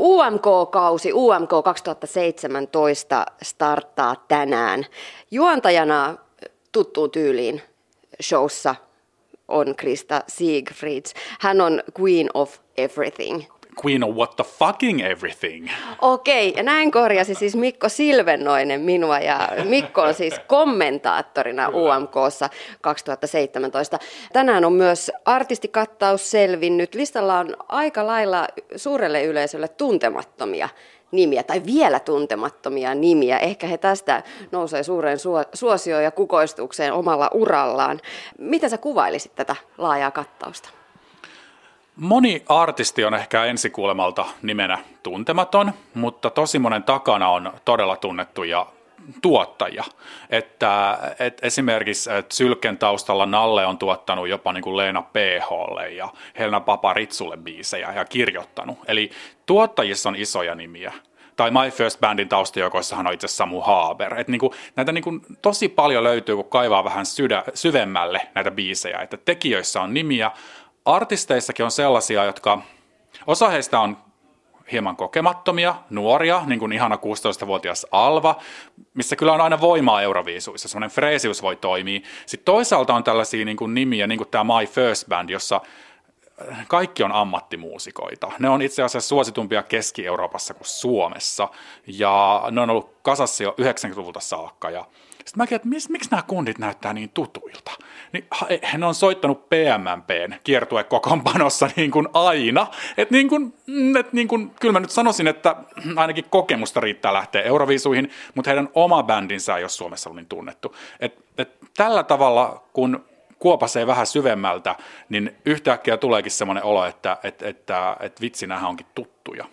UMK-kausi, UMK 2017 starttaa tänään. Juontajana tuttuun tyyliin showssa on Krista Siegfrieds. Hän on Queen of Everything. Queen of what the fucking everything. Okei, ja näin korjasi siis Mikko Silvennoinen minua, ja Mikko on siis kommentaattorina UMKssa 2017. Tänään on myös artistikattaus selvinnyt. Listalla on aika lailla suurelle yleisölle tuntemattomia nimiä tai vielä tuntemattomia nimiä. Ehkä he tästä nousee suureen suosioon ja kukoistukseen omalla urallaan. Miten sä kuvailisit tätä laajaa kattausta? Moni artisti on ehkä ensikuulemalta nimenä tuntematon, mutta tosi monen takana on todella tunnettuja tuottajia. Että, et esimerkiksi et Sylken taustalla Nalle on tuottanut jopa niin kuin Leena PHlle ja Helena Paparitsulle biisejä ja kirjoittanut. Eli tuottajissa on isoja nimiä. Tai My First Bandin taustajoukoissahan on itse Samu Haaber. Et niin kuin, näitä niin kuin tosi paljon löytyy, kun kaivaa vähän sydä, syvemmälle näitä biisejä. Että tekijöissä on nimiä, artisteissakin on sellaisia, jotka, osa heistä on hieman kokemattomia, nuoria, niin kuin ihana 16-vuotias Alva, missä kyllä on aina voimaa Euroviisuissa, semmoinen freesius voi toimia. Sitten toisaalta on tällaisia niin kuin nimiä, niin kuin tämä My First Band, jossa äh, kaikki on ammattimuusikoita. Ne on itse asiassa suositumpia Keski-Euroopassa kuin Suomessa, ja ne on ollut kasassa jo 90-luvulta saakka, ja sitten mäkin, että miksi nämä kundit näyttää niin tutuilta? Niin hän on soittanut PMMPn kiertuekokoonpanossa niin kuin aina. Että niin kuin, mm, et niin kuin, kyllä mä nyt sanoisin, että ainakin kokemusta riittää lähteä Euroviisuihin, mutta heidän oma bändinsä ei ole Suomessa ollut niin tunnettu. Et, et tällä tavalla, kun kuopasee vähän syvemmältä, niin yhtäkkiä tuleekin semmoinen olo, että et, et, et vitsi, onkin tuttuja.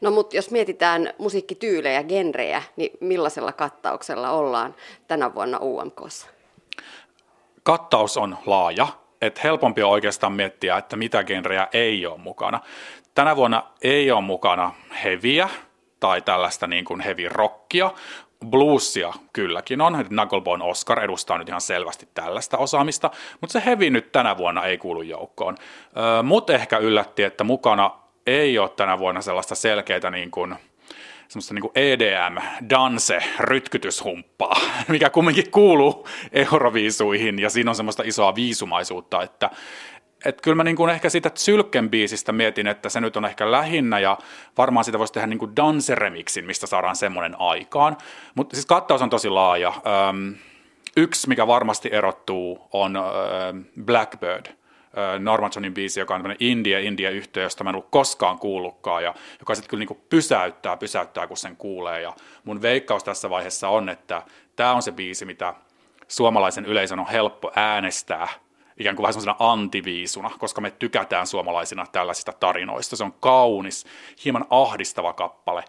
No mutta jos mietitään musiikkityylejä, genrejä, niin millaisella kattauksella ollaan tänä vuonna UMKssa? Kattaus on laaja, että helpompi on oikeastaan miettiä, että mitä genrejä ei ole mukana. Tänä vuonna ei ole mukana heviä tai tällaista niin kuin heavy rockia, bluesia kylläkin on, että Knucklebone Oscar edustaa nyt ihan selvästi tällaista osaamista, mutta se heavy nyt tänä vuonna ei kuulu joukkoon. Mutta ehkä yllätti, että mukana ei ole tänä vuonna sellaista selkeää niin kuin, semmoista niin kuin EDM, danse, rytkytyshumppaa, mikä kumminkin kuuluu euroviisuihin ja siinä on semmoista isoa viisumaisuutta, että et kyllä mä niin kuin ehkä siitä Sylken biisistä mietin, että se nyt on ehkä lähinnä ja varmaan sitä voisi tehdä niin kuin danseremixin, mistä saadaan semmoinen aikaan. Mutta siis kattaus on tosi laaja. Öm, yksi, mikä varmasti erottuu, on ö, Blackbird – Norman Johnin biisi, joka on tämmöinen India-India-yhteys, josta mä en ollut koskaan kuullutkaan, ja joka sitten kyllä niin pysäyttää, pysäyttää, kun sen kuulee. Ja mun veikkaus tässä vaiheessa on, että tämä on se biisi, mitä suomalaisen yleisön on helppo äänestää ikään kuin vähän semmoisena antiviisuna, koska me tykätään suomalaisina tällaisista tarinoista. Se on kaunis, hieman ahdistava kappale,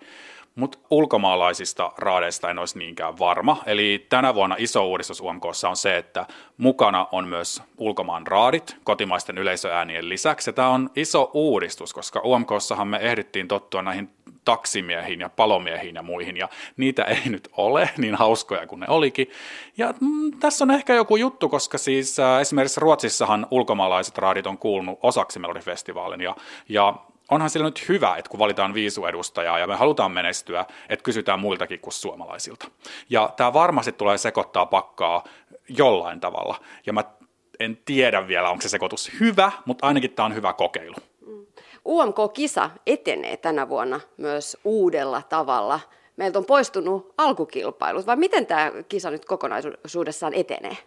mutta ulkomaalaisista raadeista en olisi niinkään varma. Eli tänä vuonna iso uudistus UMKssa on se, että mukana on myös ulkomaan raadit kotimaisten yleisöäänien lisäksi. Ja tämä on iso uudistus, koska UMKssahan me ehdittiin tottua näihin taksimiehiin ja palomiehiin ja muihin, ja niitä ei nyt ole niin hauskoja kuin ne olikin. Ja mm, tässä on ehkä joku juttu, koska siis äh, esimerkiksi Ruotsissahan ulkomaalaiset raadit on kuulunut osaksi Melodifestivaalin, ja, ja onhan sillä nyt hyvä, että kun valitaan viisuedustajaa ja me halutaan menestyä, että kysytään muiltakin kuin suomalaisilta. Ja tämä varmasti tulee sekoittaa pakkaa jollain tavalla. Ja mä en tiedä vielä, onko se sekoitus hyvä, mutta ainakin tämä on hyvä kokeilu. UMK-kisa etenee tänä vuonna myös uudella tavalla. Meiltä on poistunut alkukilpailut, vai miten tämä kisa nyt kokonaisuudessaan etenee?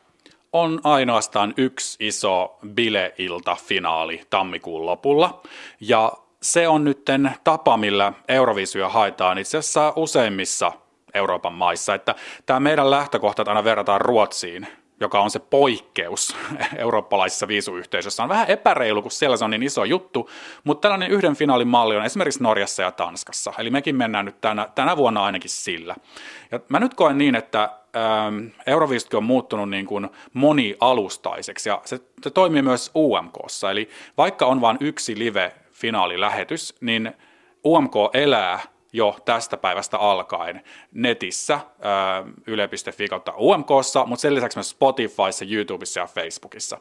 on ainoastaan yksi iso bileilta-finaali tammikuun lopulla. Ja se on nyt tapa, millä Euroviisuja haetaan itse asiassa useimmissa Euroopan maissa. Että tämä meidän lähtökohta, aina verrataan Ruotsiin, joka on se poikkeus eurooppalaisessa viisuyhteisössä, on vähän epäreilu, kun siellä se on niin iso juttu, mutta tällainen yhden finaalin malli on esimerkiksi Norjassa ja Tanskassa, eli mekin mennään nyt tänä, tänä vuonna ainakin sillä. Ja mä nyt koen niin, että ähm, Euroviisutkin on muuttunut niin kuin monialustaiseksi, ja se, se toimii myös UMKssa, eli vaikka on vain yksi live finaalilähetys, niin UMK elää jo tästä päivästä alkaen netissä yle.fi kautta UMKssa, mutta sen lisäksi myös Spotifyssa, YouTubessa ja Facebookissa.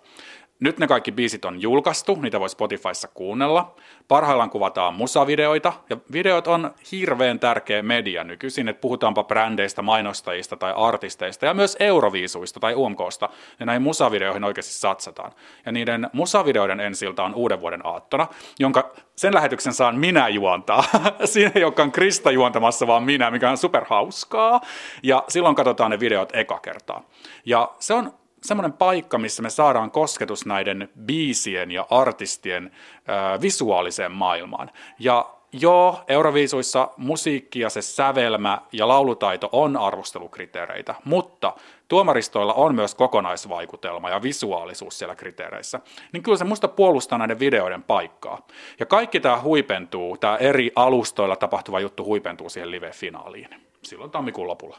Nyt ne kaikki biisit on julkaistu, niitä voi Spotifyssa kuunnella. Parhaillaan kuvataan musavideoita, ja videot on hirveän tärkeä media nykyisin, että puhutaanpa brändeistä, mainostajista tai artisteista, ja myös Euroviisuista tai UMKsta, ja näihin musavideoihin oikeasti satsataan. Ja niiden musavideoiden ensiltä on uuden vuoden aattona, jonka sen lähetyksen saan minä juontaa. Siinä ei olekaan Krista juontamassa, vaan minä, mikä on superhauskaa. Ja silloin katsotaan ne videot eka kertaa. Ja se on semmoinen paikka, missä me saadaan kosketus näiden biisien ja artistien äh, visuaaliseen maailmaan. Ja joo, Euroviisuissa musiikki ja se sävelmä ja laulutaito on arvostelukriteereitä, mutta tuomaristoilla on myös kokonaisvaikutelma ja visuaalisuus siellä kriteereissä. Niin kyllä se musta puolustaa näiden videoiden paikkaa. Ja kaikki tämä huipentuu, tämä eri alustoilla tapahtuva juttu huipentuu siihen live-finaaliin silloin tammikuun lopulla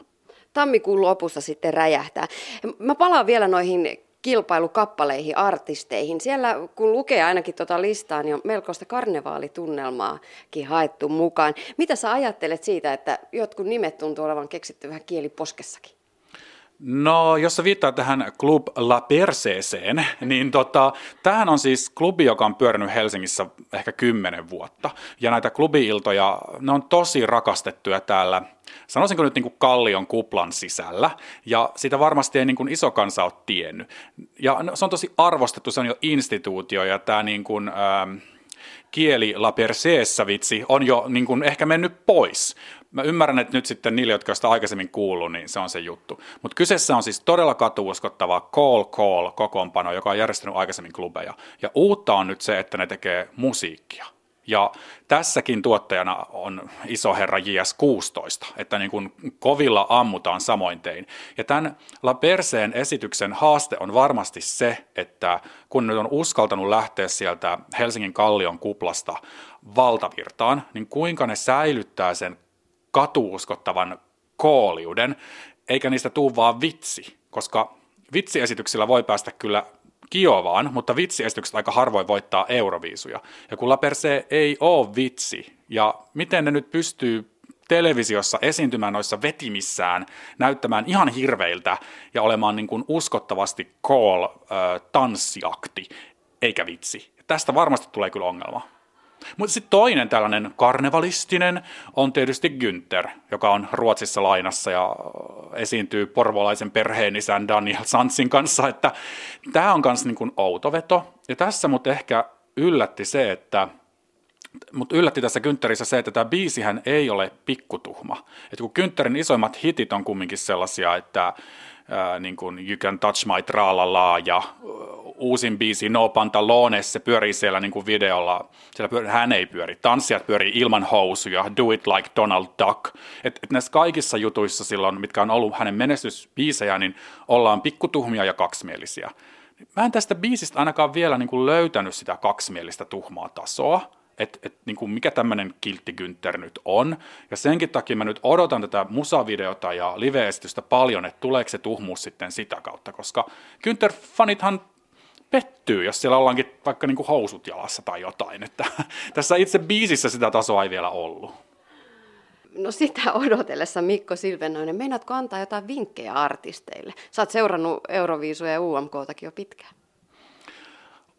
tammikuun lopussa sitten räjähtää. Mä palaan vielä noihin kilpailukappaleihin, artisteihin. Siellä kun lukee ainakin tuota listaa, niin on melkoista karnevaalitunnelmaakin haettu mukaan. Mitä sä ajattelet siitä, että jotkut nimet tuntuu olevan keksitty vähän kieliposkessakin? No, jos sä viittaa tähän Club La Perseeseen, niin tota, tämähän on siis klubi, joka on pyörinyt Helsingissä ehkä kymmenen vuotta. Ja näitä klubiiltoja, ne on tosi rakastettuja täällä sanoisinko nyt niin kuin kallion kuplan sisällä, ja sitä varmasti ei niin kuin iso kansa ole tiennyt. Ja no, se on tosi arvostettu, se on jo instituutio, ja tämä niin kuin, ähm, kieli La Perseessä vitsi on jo niin kuin ehkä mennyt pois. Mä ymmärrän, että nyt sitten niille, jotka sitä aikaisemmin kuullut, niin se on se juttu. Mutta kyseessä on siis todella katuuskottava Call Call kokoonpano, joka on järjestänyt aikaisemmin klubeja. Ja uutta on nyt se, että ne tekee musiikkia. Ja tässäkin tuottajana on iso herra JS16, että niin kuin kovilla ammutaan samoin tein. Ja tämän La Perseen esityksen haaste on varmasti se, että kun nyt on uskaltanut lähteä sieltä Helsingin kallion kuplasta valtavirtaan, niin kuinka ne säilyttää sen katuuskottavan kooliuden, eikä niistä tuu vaan vitsi, koska vitsiesityksillä voi päästä kyllä Kiovaan, mutta vitsiesitykset aika harvoin voittaa euroviisuja. Ja kun La Perse ei ole vitsi, ja miten ne nyt pystyy televisiossa esiintymään noissa vetimissään, näyttämään ihan hirveiltä ja olemaan niin kuin uskottavasti call-tanssiakti, eikä vitsi. Tästä varmasti tulee kyllä ongelma. Mutta sitten toinen tällainen karnevalistinen on tietysti Günther, joka on Ruotsissa lainassa ja esiintyy porvolaisen perheenisän Daniel Sansin kanssa, että tämä on myös niin outo veto. Ja tässä mut ehkä yllätti se, että mutta yllätti tässä Günterissä se, että tämä biisihän ei ole pikkutuhma. Et kun Günterin isoimmat hitit on kumminkin sellaisia, että ää, niin kuin You Can Touch My Tralala ja uusin biisi No Pantalones, se pyörii siellä niin kuin videolla, siellä pyörii, hän ei pyöri, tanssijat pyörii ilman housuja, Do It Like Donald Duck. Et, et näissä kaikissa jutuissa silloin, mitkä on ollut hänen menestysbiisejä, niin ollaan pikkutuhmia ja kaksimielisiä. Mä en tästä biisistä ainakaan vielä niin kuin löytänyt sitä kaksimielistä tuhmaa tasoa, että et, niin kuin mikä tämmöinen kiltti Günther nyt on. Ja senkin takia mä nyt odotan tätä musavideota ja live-esitystä paljon, että tuleeko se tuhmuus sitten sitä kautta, koska Günther-fanithan pettyy, jos siellä ollaankin vaikka niin kuin housut jalassa tai jotain. Että tässä itse biisissä sitä tasoa ei vielä ollut. No sitä odotellessa Mikko Silvenoinen, meinaatko antaa jotain vinkkejä artisteille? Sä oot seurannut Euroviisuja ja UMKtakin jo pitkään.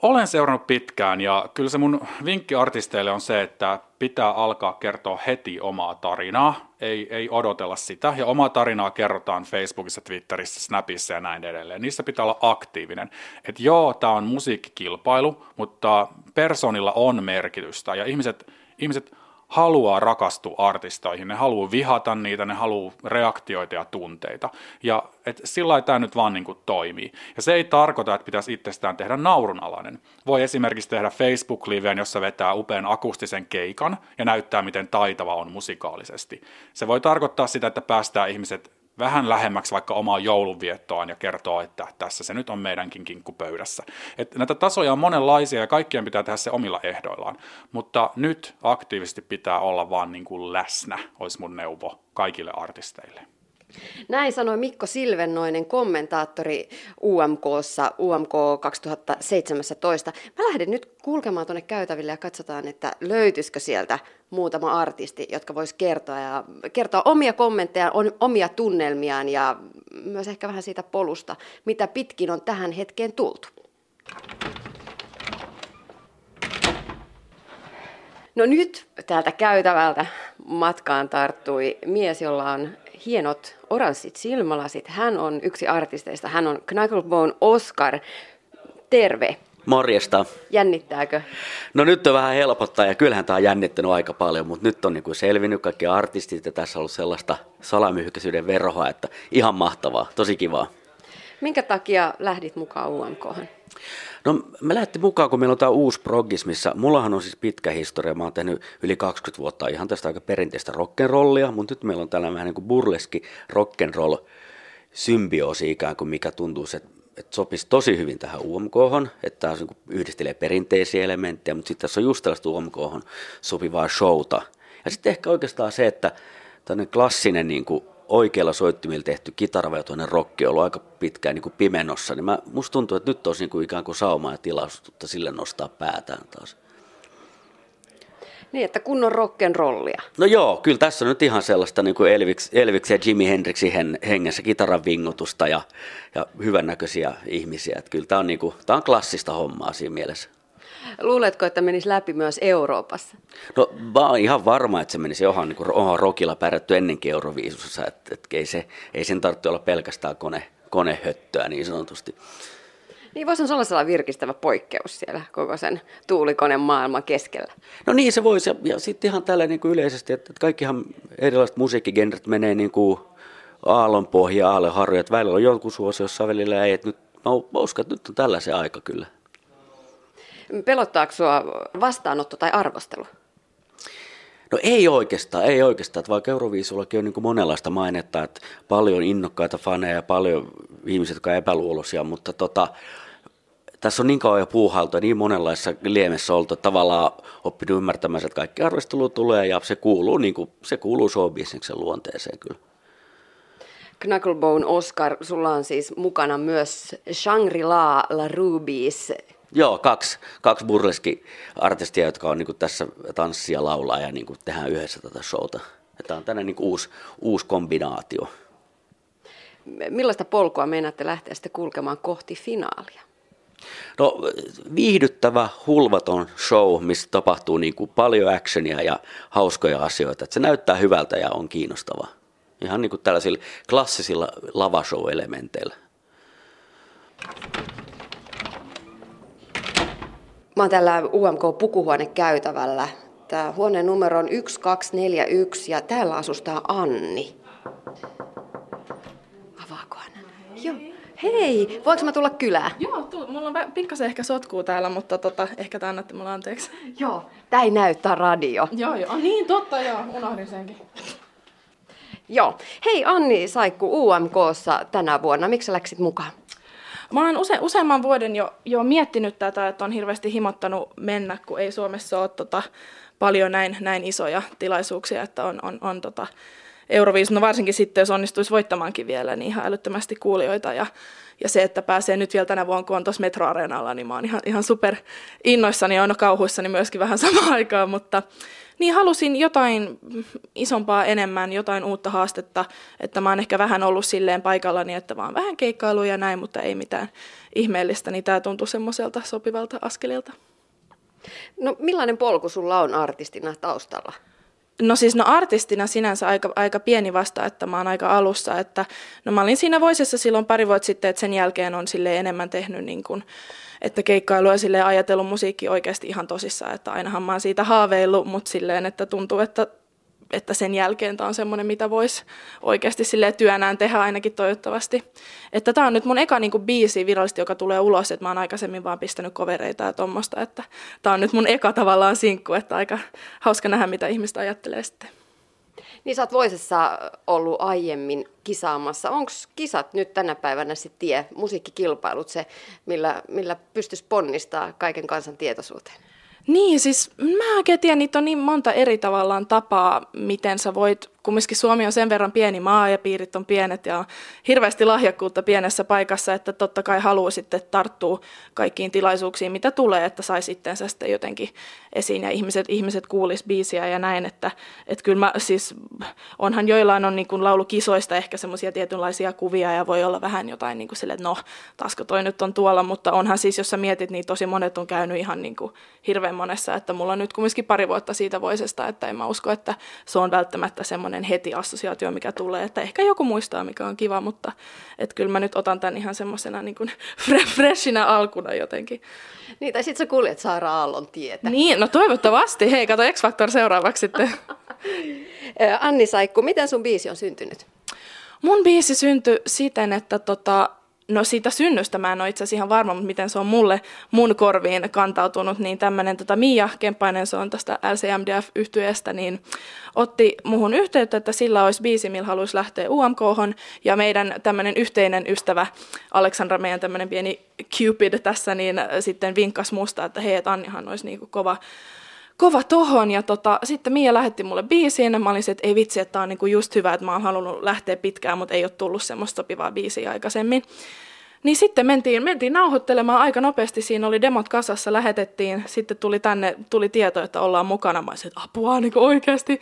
Olen seurannut pitkään ja kyllä se mun vinkki artisteille on se, että pitää alkaa kertoa heti omaa tarinaa, ei, ei odotella sitä. Ja omaa tarinaa kerrotaan Facebookissa, Twitterissä, Snapissa ja näin edelleen. Niissä pitää olla aktiivinen. Että joo, tämä on musiikkikilpailu, mutta personilla on merkitystä ja ihmiset, ihmiset haluaa rakastua artistoihin, ne haluaa vihata niitä, ne haluaa reaktioita ja tunteita. Ja et sillä tämä nyt vaan niin kuin toimii. Ja se ei tarkoita, että pitäisi itsestään tehdä naurunalainen. Voi esimerkiksi tehdä Facebook-liveen, jossa vetää upean akustisen keikan ja näyttää, miten taitava on musikaalisesti. Se voi tarkoittaa sitä, että päästään ihmiset vähän lähemmäksi vaikka omaa joulunviettoaan ja kertoo, että tässä se nyt on meidänkin kinkkupöydässä. Et näitä tasoja on monenlaisia ja kaikkien pitää tehdä se omilla ehdoillaan, mutta nyt aktiivisesti pitää olla vaan niin kuin läsnä, olisi mun neuvo kaikille artisteille. Näin sanoi Mikko Silvennoinen, kommentaattori UMKssa, UMK 2017. Mä lähden nyt kulkemaan tuonne käytäville ja katsotaan, että löytyisikö sieltä muutama artisti, jotka vois kertoa, ja, kertoa omia kommentteja, omia tunnelmiaan ja myös ehkä vähän siitä polusta, mitä pitkin on tähän hetkeen tultu. No nyt täältä käytävältä matkaan tarttui mies, jolla on hienot oranssit silmälasit. Hän on yksi artisteista. Hän on Knucklebone Oscar. Terve. Morjesta. Jännittääkö? No nyt on vähän helpottaa ja kyllähän tämä on jännittänyt aika paljon, mutta nyt on niin kuin selvinnyt kaikki artistit ja tässä on ollut sellaista salamyhkäisyyden verhoa, että ihan mahtavaa, tosi kivaa. Minkä takia lähdit mukaan UMK? No mä lähtin mukaan, kun meillä on tämä uusi progis, missä mullahan on siis pitkä historia. Mä oon tehnyt yli 20 vuotta ihan tästä aika perinteistä rock'n'rollia, mutta nyt meillä on tällainen vähän niin kuin burleski rock'n'roll symbioosi ikään kuin, mikä tuntuu, että, että sopisi tosi hyvin tähän UMK, että tämä niin yhdistelee perinteisiä elementtejä, mutta sitten tässä on just tällaista UMK sopivaa showta. Ja sitten ehkä oikeastaan se, että tämmöinen klassinen niin kuin oikealla soittimilla tehty kitaravetoinen rokki on ollut aika pitkään niin kuin pimenossa, niin mä, musta tuntuu, että nyt olisi niin kuin ikään kuin saumaa ja tilaisuutta sille nostaa päätään taas. Niin, että kunnon rollia. No joo, kyllä tässä on nyt ihan sellaista niin kuin Elvis, Elvis ja Jimi Hendrixin hengessä kitaran vingutusta ja, ja hyvännäköisiä ihmisiä. Että kyllä tämä on, niin kuin, tämä on klassista hommaa siinä mielessä. Luuletko, että menisi läpi myös Euroopassa? No mä oon ihan varma, että se menisi johon, niin onhan rokilla pärjätty ennenkin Euroviisussa, että, että ei, se, ei sen tarvitse olla pelkästään kone, konehöttöä niin sanotusti. Niin voisi olla sellainen virkistävä poikkeus siellä koko sen tuulikoneen maailman keskellä. No niin se voisi, ja, ja sitten ihan tällä niin kuin yleisesti, että, että kaikkihan erilaiset musiikkigenret menee niin kuin aallonpohja, aallonharjoja, että välillä on joku suosiossa, välillä ei, että nyt, mä uskon, että nyt on tällaisen aika kyllä. Pelottaako sinua vastaanotto tai arvostelu? No ei oikeastaan, ei oikeastaan. Että vaikka Euroviisullakin on niin kuin monenlaista mainetta, että paljon innokkaita faneja ja paljon ihmisiä, jotka on epäluuloisia, mutta tota, tässä on niin kauan jo puuhailtu ja niin monenlaisessa liemessä oltu, että tavallaan oppinut ymmärtämään, että kaikki arvostelu tulee ja se kuuluu, niin kuin, se kuuluu showbisneksen luonteeseen kyllä. Knucklebone Oscar, sulla on siis mukana myös Shangri-La La Rubies Joo, kaksi, kaksi burleski-artistia, jotka on niin tässä tanssia, laulaa ja niin tehdään yhdessä tätä showta. Tämä on tänään niin uusi, uusi kombinaatio. Millaista polkua meinaatte lähteä sitten kulkemaan kohti finaalia? No viihdyttävä, hulvaton show, missä tapahtuu niin kuin paljon actionia ja hauskoja asioita. Että se näyttää hyvältä ja on kiinnostava. Ihan niin kuin tällaisilla klassisilla lavashow-elementeillä. Mä oon tällä UMK-pukuhuone käytävällä. Tämä huoneen numero on 1241 ja täällä asustaa Anni. Avaako hän? Joo. Hei, voinko mä tulla kylään? Joo, tu- mulla on pikkasen ehkä sotkuu täällä, mutta tota, ehkä te annatte mulle anteeksi. Joo, tää ei näyttää radio. Joo, joo. Ah, niin, totta, joo. Unohdin senkin. Joo. Hei Anni Saikku UMKssa tänä vuonna. Miksi sä läksit mukaan? Mä oon use, useamman vuoden jo, jo miettinyt tätä, että on hirveästi himottanut mennä, kun ei Suomessa ole tota, paljon näin, näin isoja tilaisuuksia, että on, on, on tota, Euroviisut, no varsinkin sitten, jos onnistuisi voittamaankin vielä, niin ihan älyttömästi kuulijoita. Ja, ja se, että pääsee nyt vielä tänä vuonna, kun on tuossa metroareenalla, niin mä oon ihan, ihan super innoissani ja aina kauhuissani myöskin vähän samaan aikaan, mutta niin halusin jotain isompaa enemmän, jotain uutta haastetta, että mä oon ehkä vähän ollut silleen paikallani, että vaan vähän keikkailuja ja näin, mutta ei mitään ihmeellistä, niin tämä tuntui semmoiselta sopivalta askelilta. No millainen polku sulla on artistina taustalla? No siis no artistina sinänsä aika, aika pieni vasta, että mä oon aika alussa, että no mä olin siinä voisessa silloin pari vuotta sitten, että sen jälkeen on sille enemmän tehnyt niin kuin, että keikkailu sille ajatellut musiikki oikeasti ihan tosissaan, että ainahan mä oon siitä haaveillut, mutta silleen, että tuntuu, että että sen jälkeen tämä on semmoinen, mitä voisi oikeasti sille työnään tehdä ainakin toivottavasti. Että tämä on nyt mun eka niinku biisi virallisesti, joka tulee ulos, että mä oon aikaisemmin vaan pistänyt kovereita ja tuommoista, että tämä on nyt mun eka tavallaan sinkku, että aika hauska nähdä, mitä ihmistä ajattelee sitten. Niin sä oot Voisessa ollut aiemmin kisaamassa. Onko kisat nyt tänä päivänä se tie, musiikkikilpailut se, millä, millä pystyisi ponnistaa kaiken kansan tietoisuuteen? Niin, siis mä oikein tiedän, niitä on niin monta eri tavallaan tapaa, miten sä voit kumminkin Suomi on sen verran pieni maa ja piirit on pienet ja on hirveästi lahjakkuutta pienessä paikassa, että totta kai haluaa sitten tarttua kaikkiin tilaisuuksiin, mitä tulee, että sai sitten sitten jotenkin esiin ja ihmiset, ihmiset kuulis biisiä ja näin, että, että kyllä mä siis, onhan joillain on niin kuin laulukisoista ehkä semmoisia tietynlaisia kuvia ja voi olla vähän jotain niin kuin sille, että no, taasko toi nyt on tuolla, mutta onhan siis, jos sä mietit, niin tosi monet on käynyt ihan niin kuin hirveän monessa, että mulla on nyt kumminkin pari vuotta siitä voisesta, että en mä usko, että se on välttämättä semmoinen heti assosiaatio, mikä tulee, että ehkä joku muistaa, mikä on kiva, mutta että kyllä mä nyt otan tämän ihan semmoisena niin kuin freshinä alkuna jotenkin. Niin, tai sitten sä kuljet Saara Aallon tietä. Niin, no toivottavasti. Hei, kato X-Factor seuraavaksi sitten. Anni Saikku, miten sun biisi on syntynyt? Mun biisi syntyi siten, että tota, No siitä synnystä mä en ole itse asiassa ihan varma, mutta miten se on mulle mun korviin kantautunut, niin tämmöinen tota Mia Kemppainen, se on tästä lcmdf yhtyeestä niin otti muhun yhteyttä, että sillä olisi biisi, millä haluaisi lähteä umk ja meidän tämmöinen yhteinen ystävä Aleksandra, meidän tämmöinen pieni Cupid tässä, niin sitten vinkkas musta, että hei, että Annihan olisi niinku kova kova tohon. Ja tota, sitten Mia lähetti mulle biisiin. Mä olin että ei vitsi, että tää on niinku just hyvä, että mä oon halunnut lähteä pitkään, mutta ei ole tullut semmoista sopivaa biisiä aikaisemmin. Niin sitten mentiin, mentiin nauhoittelemaan aika nopeasti, siinä oli demot kasassa, lähetettiin, sitten tuli tänne, tuli tieto, että ollaan mukana, mä olisin, että apua niin oikeasti.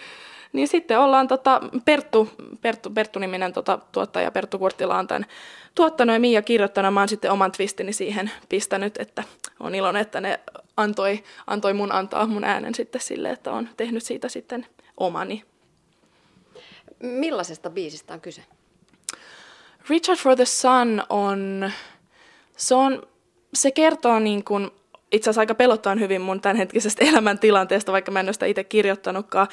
Niin sitten ollaan tota, Perttu, Perttu, Perttu-niminen tota, tuottaja, Perttu Kurttila on tämän tuottanut ja Mia kirjoittanut. Mä oon sitten oman twistini siihen pistänyt, että on iloinen, että ne antoi, antoi mun antaa mun äänen sitten sille, että on tehnyt siitä sitten omani. Millaisesta biisistä on kyse? Richard for the Sun on, se, on, se kertoo niin kuin, itse asiassa aika pelottavan hyvin mun tämänhetkisestä elämäntilanteesta, vaikka mä en ole sitä itse kirjoittanutkaan,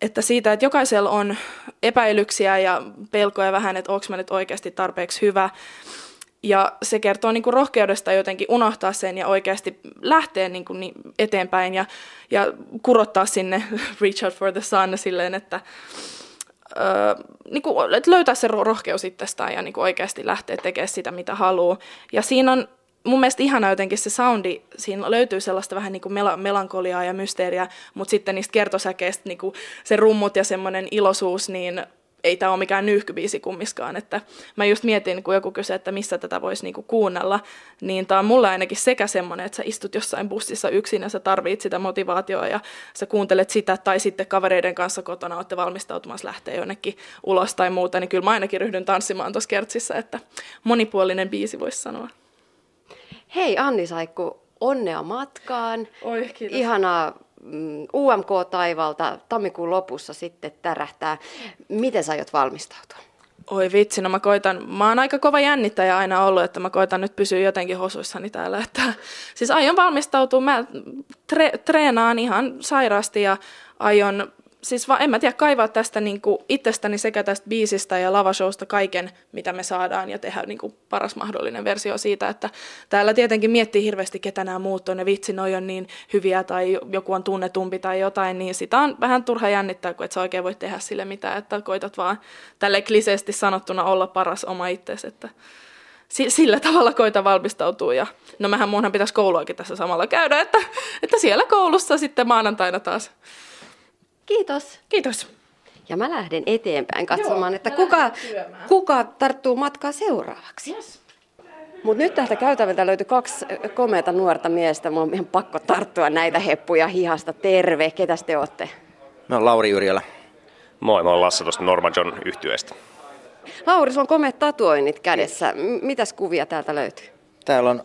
että siitä, että jokaisella on epäilyksiä ja pelkoja vähän, että onko mä nyt oikeasti tarpeeksi hyvä. Ja se kertoo niin kuin rohkeudesta jotenkin unohtaa sen ja oikeasti lähteä niin kuin eteenpäin ja, ja kurottaa sinne Richard for the Sun silleen, että, öö, niin kuin, että löytää se rohkeus itsestään ja niin kuin oikeasti lähteä tekemään sitä, mitä haluaa. Ja siinä on mun mielestä ihana jotenkin se soundi, siinä löytyy sellaista vähän niin kuin mel- melankoliaa ja mysteeriä, mutta sitten niistä kertosäkeistä niin kuin se rummut ja semmoinen iloisuus, niin ei tämä ole mikään nyyhkybiisi kummiskaan. Että mä just mietin, kun joku kysyy, että missä tätä voisi niinku kuunnella, niin tämä on mulle ainakin sekä semmoinen, että sä istut jossain bussissa yksin ja sä tarvit sitä motivaatioa ja sä kuuntelet sitä, tai sitten kavereiden kanssa kotona olette valmistautumassa lähteä jonnekin ulos tai muuta, niin kyllä mä ainakin ryhdyn tanssimaan tuossa kertsissä, että monipuolinen biisi voisi sanoa. Hei Anni Saikku, onnea matkaan. Oi, kiitos. Ihanaa UMK-taivalta tammikuun lopussa sitten tärähtää. Miten sä aiot valmistautua? Oi vitsi, no mä koitan, mä oon aika kova jännittäjä aina ollut, että mä koitan nyt pysyä jotenkin hosuissani täällä. Että, siis aion valmistautua, mä tre, treenaan ihan sairaasti ja aion siis vaan en mä tiedä, kaivaa tästä niin kuin itsestäni sekä tästä biisistä ja lavashowsta kaiken, mitä me saadaan ja tehdä niin kuin paras mahdollinen versio siitä, että täällä tietenkin miettii hirveästi, ketä nämä muut on ja vitsi, noi on niin hyviä tai joku on tunnetumpi tai jotain, niin sitä on vähän turha jännittää, kun et sä oikein voi tehdä sille mitään, että koitat vaan tälle kliseesti sanottuna olla paras oma itsesi, että sillä tavalla koita valmistautua. Ja, no mähän muunhan pitäisi kouluakin tässä samalla käydä, että, että siellä koulussa sitten maanantaina taas Kiitos. Kiitos. Ja mä lähden eteenpäin katsomaan, Joo, että kuka, kuka tarttuu matkaa seuraavaksi. Yes. Mutta nyt tästä käytävältä löytyi kaksi komeata nuorta miestä. Mulla on ihan pakko tarttua näitä heppuja hihasta. Terve, ketä te olette? Mä oon Lauri Yrjölä. Moi, mä oon Lasse tuosta Norma John yhtyeestä. Lauri, sulla on komeat tatuoinnit kädessä. Mitäs kuvia täältä löytyy? Täällä on,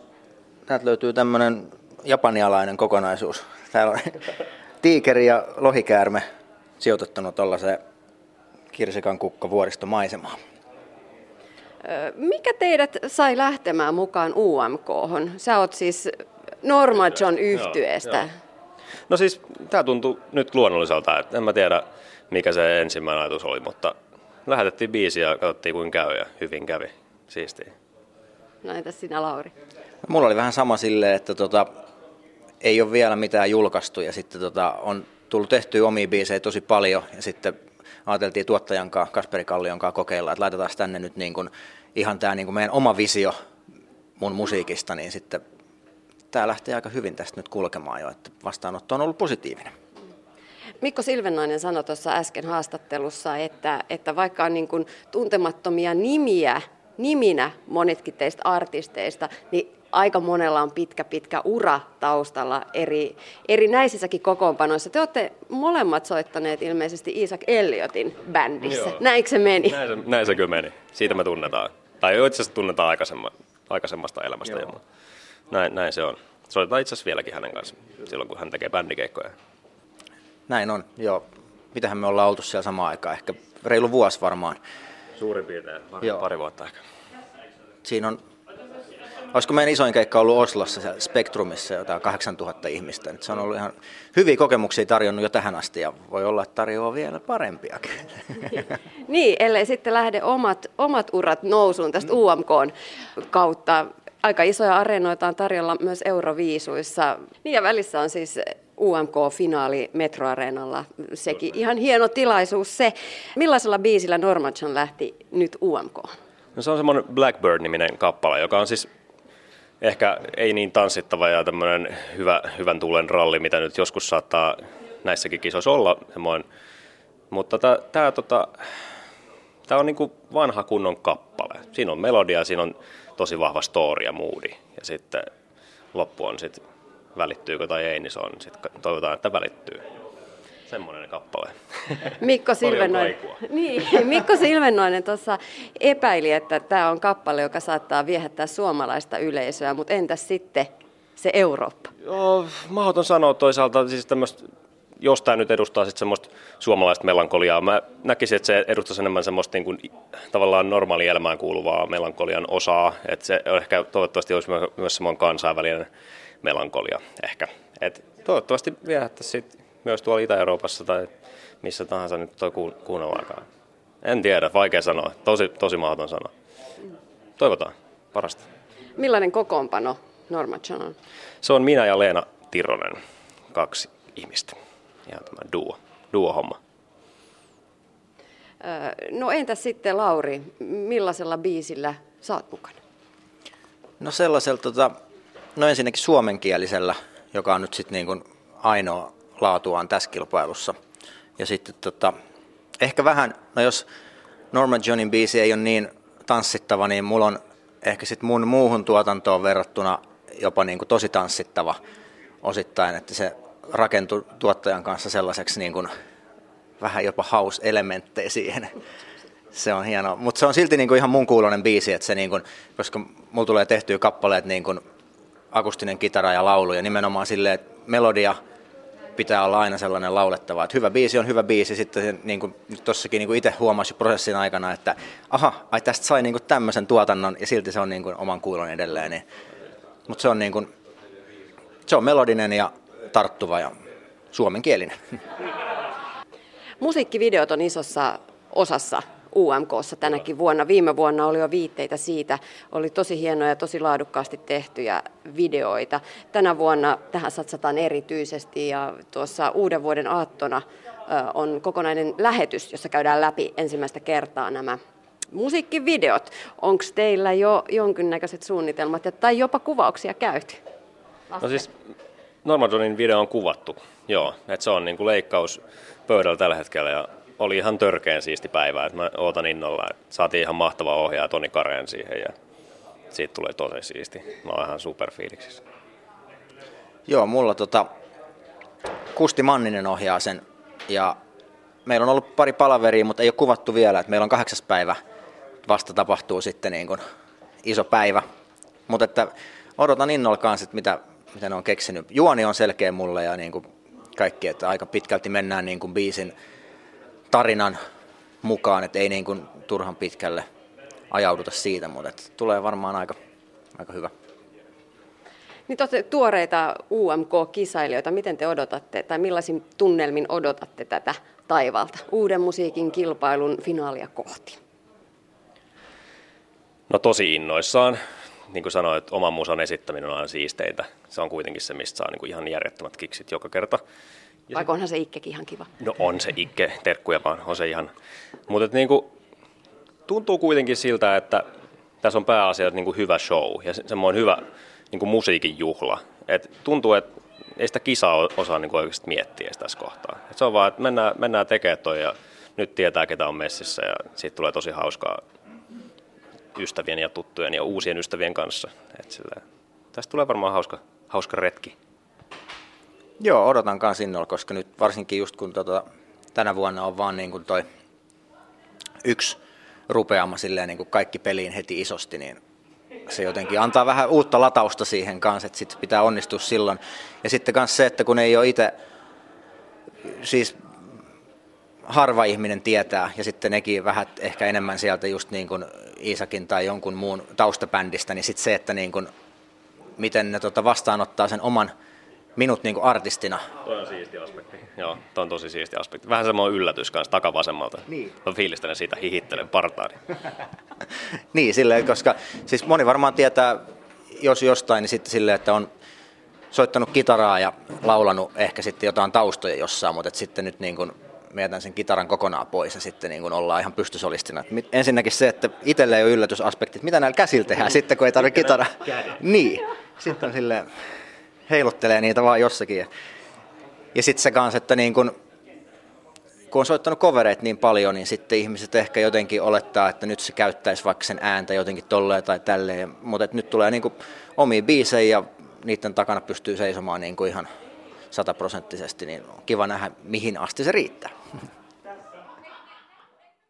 täältä löytyy tämmönen japanialainen kokonaisuus. Täällä on tiikeri ja lohikäärme sijoitettuna tuollaiseen kirsikan kukka vuoristomaisemaan. Mikä teidät sai lähtemään mukaan UMK? Sä oot siis Norma John yhtyeestä. No siis tämä tuntuu nyt luonnolliselta, että en mä tiedä mikä se ensimmäinen ajatus oli, mutta lähetettiin biisi ja katsottiin kuinka käy ja hyvin kävi. Siistiä. No entäs sinä Lauri? Mulla oli vähän sama silleen, että tota, ei ole vielä mitään julkaistu ja sitten tota, on tullut tehtyä omia biisejä tosi paljon ja sitten ajateltiin tuottajan kanssa, Kasperi Kallion kanssa kokeilla, että laitetaan tänne nyt niin kuin ihan tämä niin kuin meidän oma visio mun musiikista, niin sitten tämä lähtee aika hyvin tästä nyt kulkemaan jo, että vastaanotto on ollut positiivinen. Mikko Silvennainen sanoi tuossa äsken haastattelussa, että, että vaikka on niin kuin tuntemattomia nimiä, niminä monetkin teistä artisteista, niin aika monella on pitkä, pitkä ura taustalla eri, erinäisissäkin kokoonpanoissa. Te olette molemmat soittaneet ilmeisesti Isaac Elliotin bändissä. Joo. Näinkö se meni? Näin se, näin se kyllä meni. Siitä me tunnetaan. Tai itse asiassa tunnetaan aikaisemma, aikaisemmasta elämästä. Joo. Näin, näin se on. Soitetaan itse asiassa vieläkin hänen kanssaan silloin, kun hän tekee bändikeikkoja. Näin on, joo. Mitähän me ollaan oltu siellä samaan aikaan, ehkä reilu vuosi varmaan. Suurin piirtein, pari, pari vuotta ehkä. Siinä on Olisiko meidän isoin keikka ollut Oslossa Spektrumissa jotain 8000 ihmistä. Nyt se on ollut ihan hyviä kokemuksia tarjonnut jo tähän asti ja voi olla, että tarjoaa vielä parempiakin. niin, ellei sitten lähde omat, omat urat nousuun tästä UMK kautta. Aika isoja areenoita on tarjolla myös Euroviisuissa. Niin ja välissä on siis UMK-finaali Metroareenalla. Sekin ihan hieno tilaisuus se. Millaisella biisillä Normanchon lähti nyt UMK? No se on semmoinen Blackbird-niminen kappale, joka on siis ehkä ei niin tanssittava ja tämmöinen hyvä, hyvän tuulen ralli, mitä nyt joskus saattaa näissäkin kisoissa olla. Semmoinen. Mutta tämä, tota, on niin kuin vanha kunnon kappale. Siinä on melodia, siinä on tosi vahva story ja moodi. Ja sitten loppu on sitten välittyykö tai ei, niin se on sitten toivotaan, että välittyy. Semmoinen kappale. Mikko Silvennoinen, niin, Mikko Silvennoinen tuossa epäili, että tämä on kappale, joka saattaa viehättää suomalaista yleisöä, mutta entäs sitten se Eurooppa? Joo, mahdoton sanoa toisaalta, siis tämmöistä jos tämä nyt edustaa sitten semmoista suomalaista melankoliaa, mä näkisin, että se edustaisi enemmän semmoista niin kuin, tavallaan normaali elämään kuuluvaa melankolian osaa, että se ehkä toivottavasti olisi myös semmoinen kansainvälinen melankolia ehkä. Et toivottavasti viehättäisi sitten myös tuolla Itä-Euroopassa tai missä tahansa nyt toi kuunnellaankaan. En tiedä, vaikea sanoa. Tosi, tosi mahdoton sanoa. Toivotaan parasta. Millainen kokoonpano Norma John Se on minä ja Leena Tironen, kaksi ihmistä. Ihan tämä duo, duo-homma. No entäs sitten Lauri, millaisella biisillä saat mukana? No sellaisella, tota, no ensinnäkin suomenkielisellä, joka on nyt sitten niin kuin ainoa laatuaan tässä kilpailussa. Ja sitten tota, ehkä vähän, no jos Norman Johnin biisi ei ole niin tanssittava, niin mulla on ehkä sitten mun muuhun tuotantoon verrattuna jopa niin kuin tosi tanssittava osittain, että se rakentui tuottajan kanssa sellaiseksi niin kuin vähän jopa house-elementtejä siihen. Se on hienoa, mutta se on silti niin kuin ihan mun kuulonen biisi, että se niin kuin, koska mulla tulee tehtyä kappaleet niin kuin akustinen kitara ja laulu ja nimenomaan silleen, että melodia – pitää olla aina sellainen laulettava, että hyvä biisi on hyvä biisi, sitten niin kuin tossakin niin kuin itse huomasi prosessin aikana, että aha, ai tästä sai niin kuin tämmöisen tuotannon ja silti se on niin kuin oman kuulon edelleen. Niin. Mutta se on, niin kuin, se on melodinen ja tarttuva ja suomenkielinen. Musiikkivideot on isossa osassa UMKssa tänäkin vuonna. Viime vuonna oli jo viitteitä siitä. Oli tosi hienoja ja tosi laadukkaasti tehtyjä videoita. Tänä vuonna tähän satsataan erityisesti ja tuossa uuden vuoden aattona on kokonainen lähetys, jossa käydään läpi ensimmäistä kertaa nämä musiikkivideot. Onko teillä jo jonkinnäköiset suunnitelmat tai jopa kuvauksia käyty? No siis Normadonin video on kuvattu, joo. että se on niin kuin leikkaus pöydällä tällä hetkellä ja oli ihan törkeän siisti päivä, että mä ootan innolla. Saatiin ihan mahtava ohjaa Toni Karen siihen ja siitä tulee tosi siisti. Mä oon ihan superfiiliksissä. Joo, mulla tota, Kusti Manninen ohjaa sen ja meillä on ollut pari palaveria, mutta ei ole kuvattu vielä, että meillä on kahdeksas päivä vasta tapahtuu sitten niin kuin iso päivä. Mutta että odotan innolla kanssa, että mitä, mitä ne on keksinyt. Juoni on selkeä mulle ja niin kuin kaikki, että aika pitkälti mennään niin kuin biisin tarinan mukaan, että ei niin kuin turhan pitkälle ajauduta siitä, mutta että tulee varmaan aika, aika hyvä. Niin tosi tuoreita UMK-kisailijoita, miten te odotatte tai millaisin tunnelmin odotatte tätä taivalta uuden musiikin kilpailun finaalia kohti? No tosi innoissaan. Niin kuin sanoin, että oman musan esittäminen on aina siisteitä. Se on kuitenkin se, mistä saa niin kuin ihan järjettömät kiksit joka kerta. Vaikka onhan se Ikkekin ihan kiva. No on se Ikke, terkkuja vaan, on se ihan. Mutta niinku, tuntuu kuitenkin siltä, että tässä on pääasiassa niinku hyvä show ja semmoinen hyvä niinku musiikin juhla. Et tuntuu, että ei sitä kisaa osaa niin oikeasti miettiä tässä kohtaa. Et se on vaan, että mennään, mennään tekemään toi ja nyt tietää, ketä on messissä ja siitä tulee tosi hauskaa ystävien ja tuttujen ja uusien ystävien kanssa. Et sillä, tästä tulee varmaan hauska, hauska retki. Joo, odotan kanssa innolla, koska nyt varsinkin just kun tota, tänä vuonna on vaan niin kuin toi yksi rupeama silleen niin kuin kaikki peliin heti isosti, niin se jotenkin antaa vähän uutta latausta siihen kanssa, että sitten pitää onnistua silloin. Ja sitten myös se, että kun ei ole itse, siis harva ihminen tietää, ja sitten nekin vähän ehkä enemmän sieltä just niin kuin Iisakin tai jonkun muun taustabändistä, niin sitten se, että niin kuin, miten ne tota vastaanottaa sen oman minut niin kuin artistina. Toi on siisti aspekti. Joo, toi on tosi siisti aspekti. Vähän semmoinen yllätys kanssa takavasemmalta. Niin. Mä fiilistelen siitä, hihittelen partaani. niin, silleen, koska siis moni varmaan tietää, jos jostain, niin sitten silleen, että on soittanut kitaraa ja laulanut ehkä sitten jotain taustoja jossain, mutta sitten nyt niin kuin mietän sen kitaran kokonaan pois ja sitten niin kuin ollaan ihan pystysolistina. Ensinnäkin se, että itselle ei ole yllätysaspekti, että mitä näillä käsillä tehdään sitten, kun ei tarvitse kitaraa. Niin, sitten on silleen, heiluttelee niitä vaan jossakin. Ja, sitten se kanssa, että niin kun, kun on soittanut covereita niin paljon, niin sitten ihmiset ehkä jotenkin olettaa, että nyt se käyttäisi vaikka sen ääntä jotenkin tolleen tai tälleen. Mutta nyt tulee niin omia biisejä ja niiden takana pystyy seisomaan niin ihan sataprosenttisesti, niin on kiva nähdä, mihin asti se riittää.